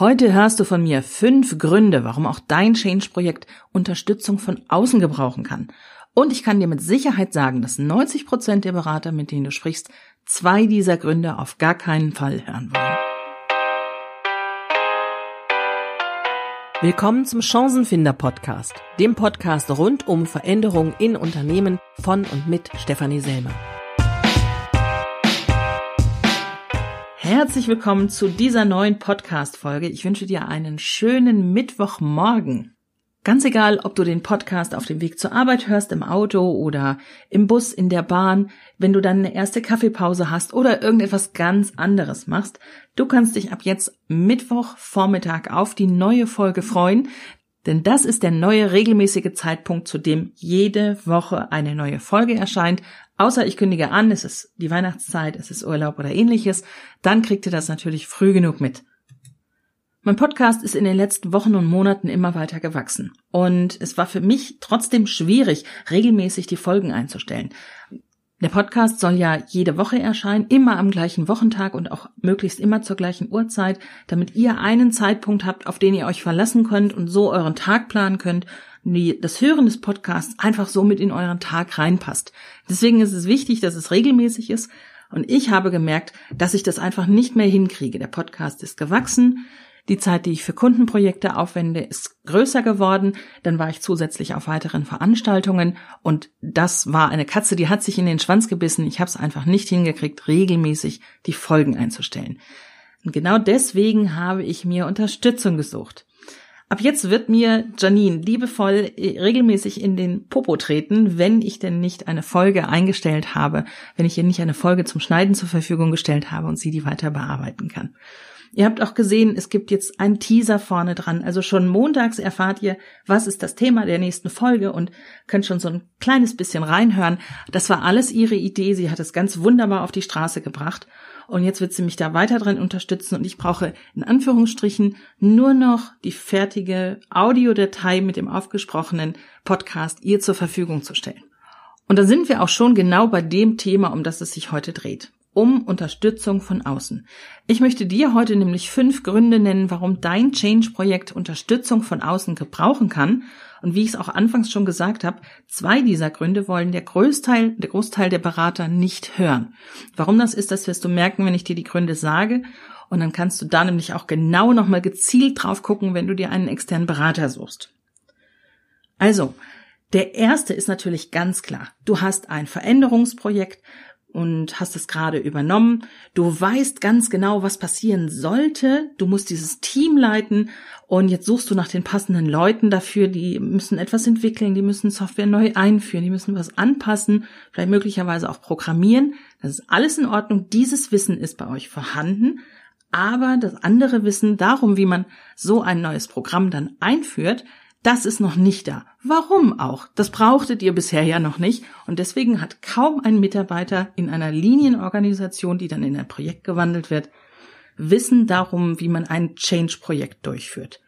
Heute hörst du von mir fünf Gründe, warum auch dein Change-Projekt Unterstützung von außen gebrauchen kann. Und ich kann dir mit Sicherheit sagen, dass 90 Prozent der Berater, mit denen du sprichst, zwei dieser Gründe auf gar keinen Fall hören wollen. Willkommen zum Chancenfinder Podcast, dem Podcast rund um Veränderungen in Unternehmen von und mit Stefanie Selmer. Herzlich willkommen zu dieser neuen Podcast-Folge. Ich wünsche dir einen schönen Mittwochmorgen. Ganz egal, ob du den Podcast auf dem Weg zur Arbeit hörst, im Auto oder im Bus, in der Bahn, wenn du dann eine erste Kaffeepause hast oder irgendetwas ganz anderes machst, du kannst dich ab jetzt Mittwochvormittag auf die neue Folge freuen, denn das ist der neue regelmäßige Zeitpunkt, zu dem jede Woche eine neue Folge erscheint. Außer ich kündige an, es ist die Weihnachtszeit, es ist Urlaub oder ähnliches, dann kriegt ihr das natürlich früh genug mit. Mein Podcast ist in den letzten Wochen und Monaten immer weiter gewachsen. Und es war für mich trotzdem schwierig, regelmäßig die Folgen einzustellen. Der Podcast soll ja jede Woche erscheinen, immer am gleichen Wochentag und auch möglichst immer zur gleichen Uhrzeit, damit ihr einen Zeitpunkt habt, auf den ihr euch verlassen könnt und so euren Tag planen könnt, wie das Hören des Podcasts einfach so mit in euren Tag reinpasst. Deswegen ist es wichtig, dass es regelmäßig ist. Und ich habe gemerkt, dass ich das einfach nicht mehr hinkriege. Der Podcast ist gewachsen. Die Zeit, die ich für Kundenprojekte aufwende, ist größer geworden. Dann war ich zusätzlich auf weiteren Veranstaltungen und das war eine Katze, die hat sich in den Schwanz gebissen. Ich habe es einfach nicht hingekriegt, regelmäßig die Folgen einzustellen. Und genau deswegen habe ich mir Unterstützung gesucht. Ab jetzt wird mir Janine liebevoll äh, regelmäßig in den Popo treten, wenn ich denn nicht eine Folge eingestellt habe, wenn ich ihr nicht eine Folge zum Schneiden zur Verfügung gestellt habe und sie die weiter bearbeiten kann. Ihr habt auch gesehen, es gibt jetzt einen Teaser vorne dran. Also schon montags erfahrt ihr, was ist das Thema der nächsten Folge und könnt schon so ein kleines bisschen reinhören. Das war alles ihre Idee. Sie hat es ganz wunderbar auf die Straße gebracht. Und jetzt wird sie mich da weiter drin unterstützen und ich brauche in Anführungsstrichen nur noch die fertige Audiodatei mit dem aufgesprochenen Podcast ihr zur Verfügung zu stellen. Und da sind wir auch schon genau bei dem Thema, um das es sich heute dreht um Unterstützung von außen. Ich möchte dir heute nämlich fünf Gründe nennen, warum dein Change-Projekt Unterstützung von außen gebrauchen kann. Und wie ich es auch anfangs schon gesagt habe, zwei dieser Gründe wollen der Großteil, der Großteil der Berater nicht hören. Warum das ist, das wirst du merken, wenn ich dir die Gründe sage. Und dann kannst du da nämlich auch genau nochmal gezielt drauf gucken, wenn du dir einen externen Berater suchst. Also, der erste ist natürlich ganz klar. Du hast ein Veränderungsprojekt, und hast es gerade übernommen. Du weißt ganz genau, was passieren sollte. Du musst dieses Team leiten und jetzt suchst du nach den passenden Leuten dafür. Die müssen etwas entwickeln, die müssen Software neu einführen, die müssen was anpassen, vielleicht möglicherweise auch programmieren. Das ist alles in Ordnung. Dieses Wissen ist bei euch vorhanden. Aber das andere Wissen darum, wie man so ein neues Programm dann einführt, das ist noch nicht da. Warum auch? Das brauchtet ihr bisher ja noch nicht. Und deswegen hat kaum ein Mitarbeiter in einer Linienorganisation, die dann in ein Projekt gewandelt wird, Wissen darum, wie man ein Change-Projekt durchführt.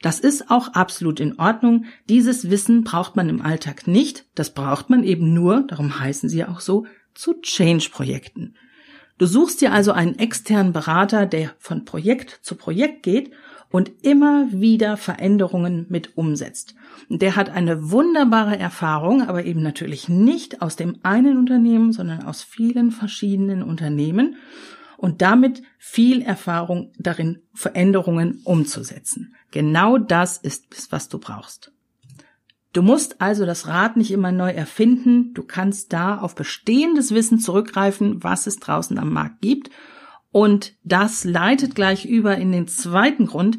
Das ist auch absolut in Ordnung. Dieses Wissen braucht man im Alltag nicht. Das braucht man eben nur, darum heißen sie ja auch so, zu Change-Projekten. Du suchst dir also einen externen Berater, der von Projekt zu Projekt geht und immer wieder Veränderungen mit umsetzt. Der hat eine wunderbare Erfahrung, aber eben natürlich nicht aus dem einen Unternehmen, sondern aus vielen verschiedenen Unternehmen und damit viel Erfahrung darin, Veränderungen umzusetzen. Genau das ist was du brauchst. Du musst also das Rad nicht immer neu erfinden. Du kannst da auf bestehendes Wissen zurückgreifen, was es draußen am Markt gibt und das leitet gleich über in den zweiten Grund,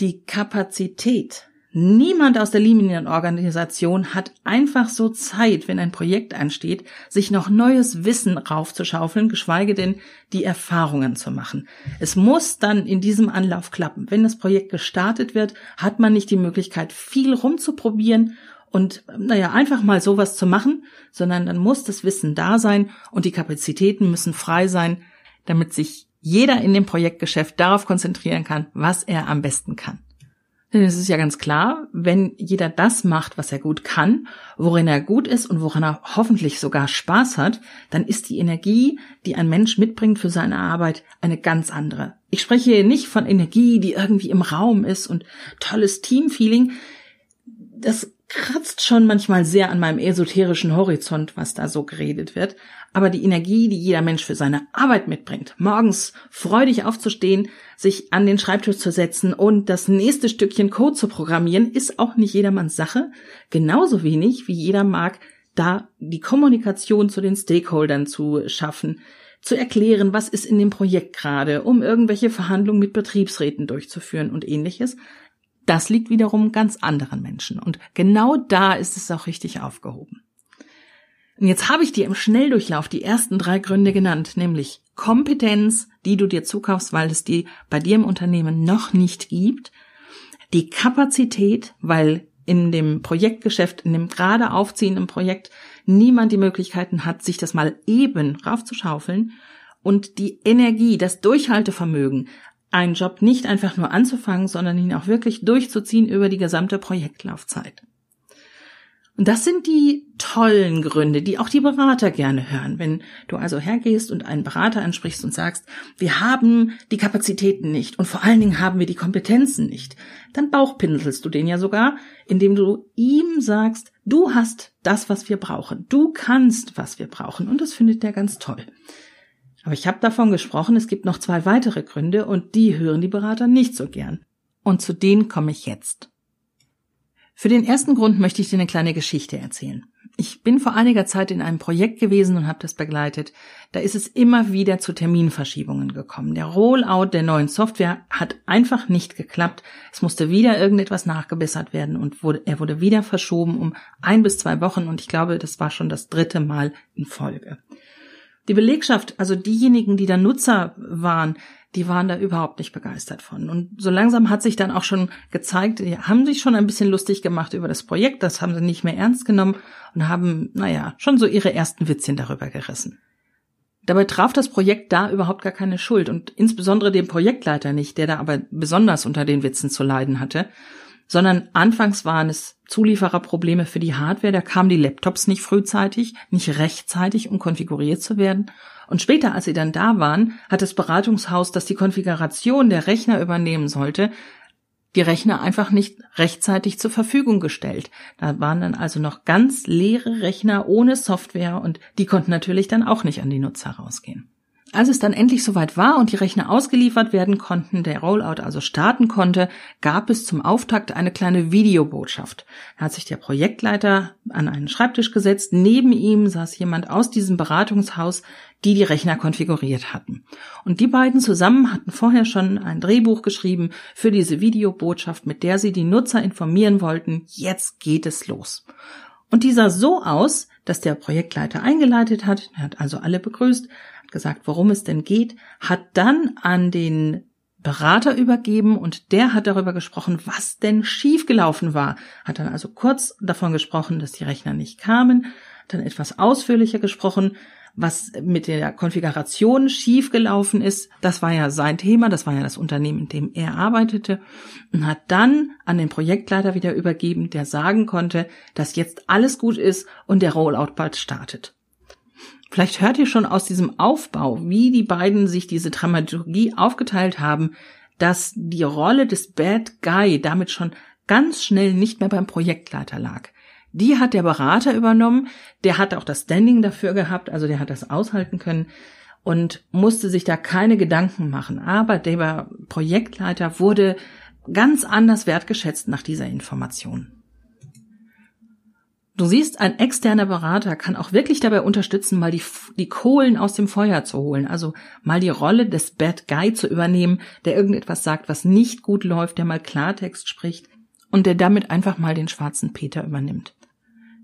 die Kapazität. Niemand aus der Linienorganisation hat einfach so Zeit, wenn ein Projekt ansteht, sich noch neues Wissen raufzuschaufeln, geschweige denn die Erfahrungen zu machen. Es muss dann in diesem Anlauf klappen. Wenn das Projekt gestartet wird, hat man nicht die Möglichkeit, viel rumzuprobieren und, naja, einfach mal sowas zu machen, sondern dann muss das Wissen da sein und die Kapazitäten müssen frei sein, damit sich jeder in dem Projektgeschäft darauf konzentrieren kann, was er am besten kann. Denn es ist ja ganz klar, wenn jeder das macht, was er gut kann, worin er gut ist und woran er hoffentlich sogar Spaß hat, dann ist die Energie, die ein Mensch mitbringt für seine Arbeit, eine ganz andere. Ich spreche hier nicht von Energie, die irgendwie im Raum ist und tolles Teamfeeling. Das kratzt schon manchmal sehr an meinem esoterischen Horizont, was da so geredet wird. Aber die Energie, die jeder Mensch für seine Arbeit mitbringt, morgens freudig aufzustehen, sich an den Schreibtisch zu setzen und das nächste Stückchen Code zu programmieren, ist auch nicht jedermanns Sache. Genauso wenig wie jeder mag, da die Kommunikation zu den Stakeholdern zu schaffen, zu erklären, was ist in dem Projekt gerade, um irgendwelche Verhandlungen mit Betriebsräten durchzuführen und ähnliches. Das liegt wiederum ganz anderen Menschen. Und genau da ist es auch richtig aufgehoben. Und jetzt habe ich dir im Schnelldurchlauf die ersten drei Gründe genannt, nämlich Kompetenz, die du dir zukaufst, weil es die bei dir im Unternehmen noch nicht gibt, die Kapazität, weil in dem Projektgeschäft, in dem gerade aufziehenden Projekt niemand die Möglichkeiten hat, sich das mal eben raufzuschaufeln und die Energie, das Durchhaltevermögen, einen Job nicht einfach nur anzufangen, sondern ihn auch wirklich durchzuziehen über die gesamte Projektlaufzeit. Und das sind die tollen Gründe, die auch die Berater gerne hören. Wenn du also hergehst und einen Berater ansprichst und sagst, wir haben die Kapazitäten nicht und vor allen Dingen haben wir die Kompetenzen nicht, dann bauchpinselst du den ja sogar, indem du ihm sagst, du hast das, was wir brauchen. Du kannst, was wir brauchen. Und das findet er ganz toll. Aber ich habe davon gesprochen, es gibt noch zwei weitere Gründe und die hören die Berater nicht so gern. Und zu denen komme ich jetzt. Für den ersten Grund möchte ich dir eine kleine Geschichte erzählen. Ich bin vor einiger Zeit in einem Projekt gewesen und habe das begleitet. Da ist es immer wieder zu Terminverschiebungen gekommen. Der Rollout der neuen Software hat einfach nicht geklappt. Es musste wieder irgendetwas nachgebessert werden und wurde, er wurde wieder verschoben um ein bis zwei Wochen und ich glaube, das war schon das dritte Mal in Folge. Die Belegschaft, also diejenigen, die da Nutzer waren, die waren da überhaupt nicht begeistert von. Und so langsam hat sich dann auch schon gezeigt, die haben sich schon ein bisschen lustig gemacht über das Projekt, das haben sie nicht mehr ernst genommen und haben, naja, schon so ihre ersten Witzchen darüber gerissen. Dabei traf das Projekt da überhaupt gar keine Schuld und insbesondere dem Projektleiter nicht, der da aber besonders unter den Witzen zu leiden hatte sondern anfangs waren es Zuliefererprobleme für die Hardware, da kamen die Laptops nicht frühzeitig, nicht rechtzeitig, um konfiguriert zu werden. Und später, als sie dann da waren, hat das Beratungshaus, das die Konfiguration der Rechner übernehmen sollte, die Rechner einfach nicht rechtzeitig zur Verfügung gestellt. Da waren dann also noch ganz leere Rechner ohne Software und die konnten natürlich dann auch nicht an die Nutzer rausgehen. Als es dann endlich soweit war und die Rechner ausgeliefert werden konnten, der Rollout also starten konnte, gab es zum Auftakt eine kleine Videobotschaft. Da hat sich der Projektleiter an einen Schreibtisch gesetzt. Neben ihm saß jemand aus diesem Beratungshaus, die die Rechner konfiguriert hatten. Und die beiden zusammen hatten vorher schon ein Drehbuch geschrieben für diese Videobotschaft, mit der sie die Nutzer informieren wollten, jetzt geht es los. Und die sah so aus, dass der Projektleiter eingeleitet hat, er hat also alle begrüßt, gesagt, worum es denn geht, hat dann an den Berater übergeben und der hat darüber gesprochen, was denn schiefgelaufen war. Hat dann also kurz davon gesprochen, dass die Rechner nicht kamen, dann etwas ausführlicher gesprochen, was mit der Konfiguration schiefgelaufen ist. Das war ja sein Thema, das war ja das Unternehmen, in dem er arbeitete und hat dann an den Projektleiter wieder übergeben, der sagen konnte, dass jetzt alles gut ist und der Rollout bald startet. Vielleicht hört ihr schon aus diesem Aufbau, wie die beiden sich diese Dramaturgie aufgeteilt haben, dass die Rolle des Bad Guy damit schon ganz schnell nicht mehr beim Projektleiter lag. Die hat der Berater übernommen, der hat auch das Standing dafür gehabt, also der hat das aushalten können und musste sich da keine Gedanken machen. Aber der Projektleiter wurde ganz anders wertgeschätzt nach dieser Information. Du siehst, ein externer Berater kann auch wirklich dabei unterstützen, mal die, die Kohlen aus dem Feuer zu holen, also mal die Rolle des Bad Guy zu übernehmen, der irgendetwas sagt, was nicht gut läuft, der mal Klartext spricht und der damit einfach mal den schwarzen Peter übernimmt.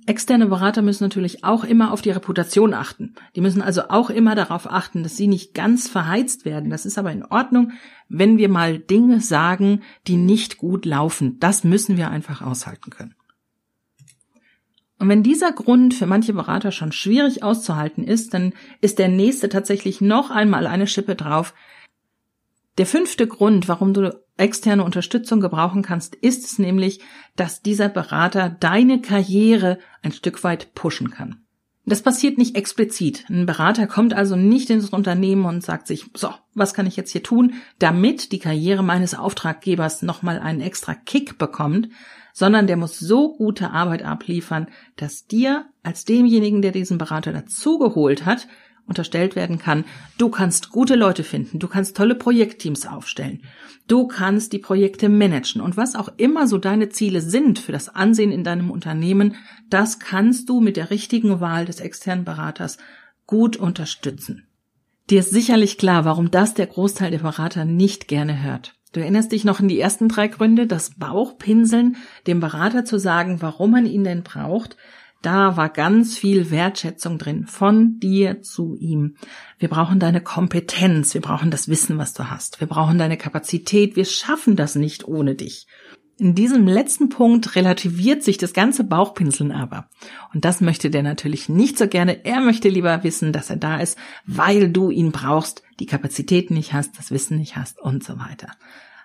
Externe Berater müssen natürlich auch immer auf die Reputation achten. Die müssen also auch immer darauf achten, dass sie nicht ganz verheizt werden. Das ist aber in Ordnung, wenn wir mal Dinge sagen, die nicht gut laufen. Das müssen wir einfach aushalten können. Und wenn dieser Grund für manche Berater schon schwierig auszuhalten ist, dann ist der nächste tatsächlich noch einmal eine Schippe drauf. Der fünfte Grund, warum du externe Unterstützung gebrauchen kannst, ist es nämlich, dass dieser Berater deine Karriere ein Stück weit pushen kann. Das passiert nicht explizit. Ein Berater kommt also nicht ins Unternehmen und sagt sich, so, was kann ich jetzt hier tun, damit die Karriere meines Auftraggebers nochmal einen extra Kick bekommt, sondern der muss so gute Arbeit abliefern, dass dir als demjenigen, der diesen Berater dazugeholt hat, unterstellt werden kann, du kannst gute Leute finden, du kannst tolle Projektteams aufstellen, du kannst die Projekte managen und was auch immer so deine Ziele sind für das Ansehen in deinem Unternehmen, das kannst du mit der richtigen Wahl des externen Beraters gut unterstützen. Dir ist sicherlich klar, warum das der Großteil der Berater nicht gerne hört. Du erinnerst dich noch in die ersten drei Gründe, das Bauchpinseln, dem Berater zu sagen, warum man ihn denn braucht, da war ganz viel Wertschätzung drin, von dir zu ihm. Wir brauchen deine Kompetenz, wir brauchen das Wissen, was du hast, wir brauchen deine Kapazität, wir schaffen das nicht ohne dich. In diesem letzten Punkt relativiert sich das ganze Bauchpinseln aber. Und das möchte der natürlich nicht so gerne. Er möchte lieber wissen, dass er da ist, weil du ihn brauchst, die Kapazität nicht hast, das Wissen nicht hast und so weiter.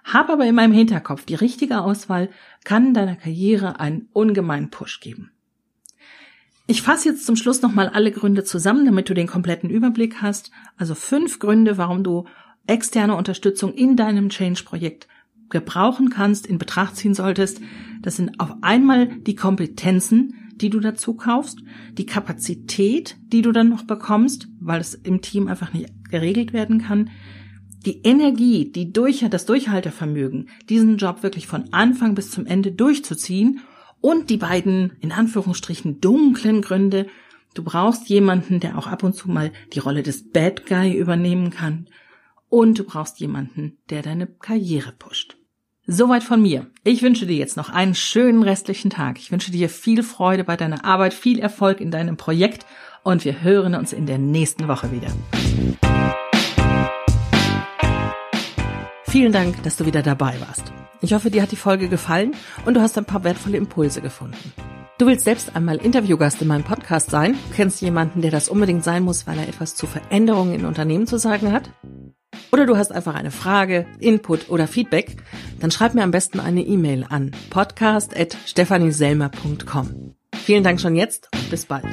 Hab aber in meinem Hinterkopf, die richtige Auswahl kann deiner Karriere einen ungemeinen Push geben. Ich fasse jetzt zum Schluss nochmal alle Gründe zusammen, damit du den kompletten Überblick hast. Also fünf Gründe, warum du externe Unterstützung in deinem Change-Projekt gebrauchen kannst, in Betracht ziehen solltest. Das sind auf einmal die Kompetenzen, die du dazu kaufst, die Kapazität, die du dann noch bekommst, weil es im Team einfach nicht geregelt werden kann, die Energie, die durch, das Durchhaltevermögen, diesen Job wirklich von Anfang bis zum Ende durchzuziehen und die beiden, in Anführungsstrichen, dunklen Gründe. Du brauchst jemanden, der auch ab und zu mal die Rolle des Bad Guy übernehmen kann. Und du brauchst jemanden, der deine Karriere pusht. Soweit von mir. Ich wünsche dir jetzt noch einen schönen restlichen Tag. Ich wünsche dir viel Freude bei deiner Arbeit, viel Erfolg in deinem Projekt und wir hören uns in der nächsten Woche wieder. Vielen Dank, dass du wieder dabei warst. Ich hoffe, dir hat die Folge gefallen und du hast ein paar wertvolle Impulse gefunden. Du willst selbst einmal Interviewgast in meinem Podcast sein? Du kennst jemanden, der das unbedingt sein muss, weil er etwas zu Veränderungen in Unternehmen zu sagen hat? Oder du hast einfach eine Frage, Input oder Feedback? Dann schreib mir am besten eine E-Mail an podcast.stephanieselmer.com. Vielen Dank schon jetzt und bis bald.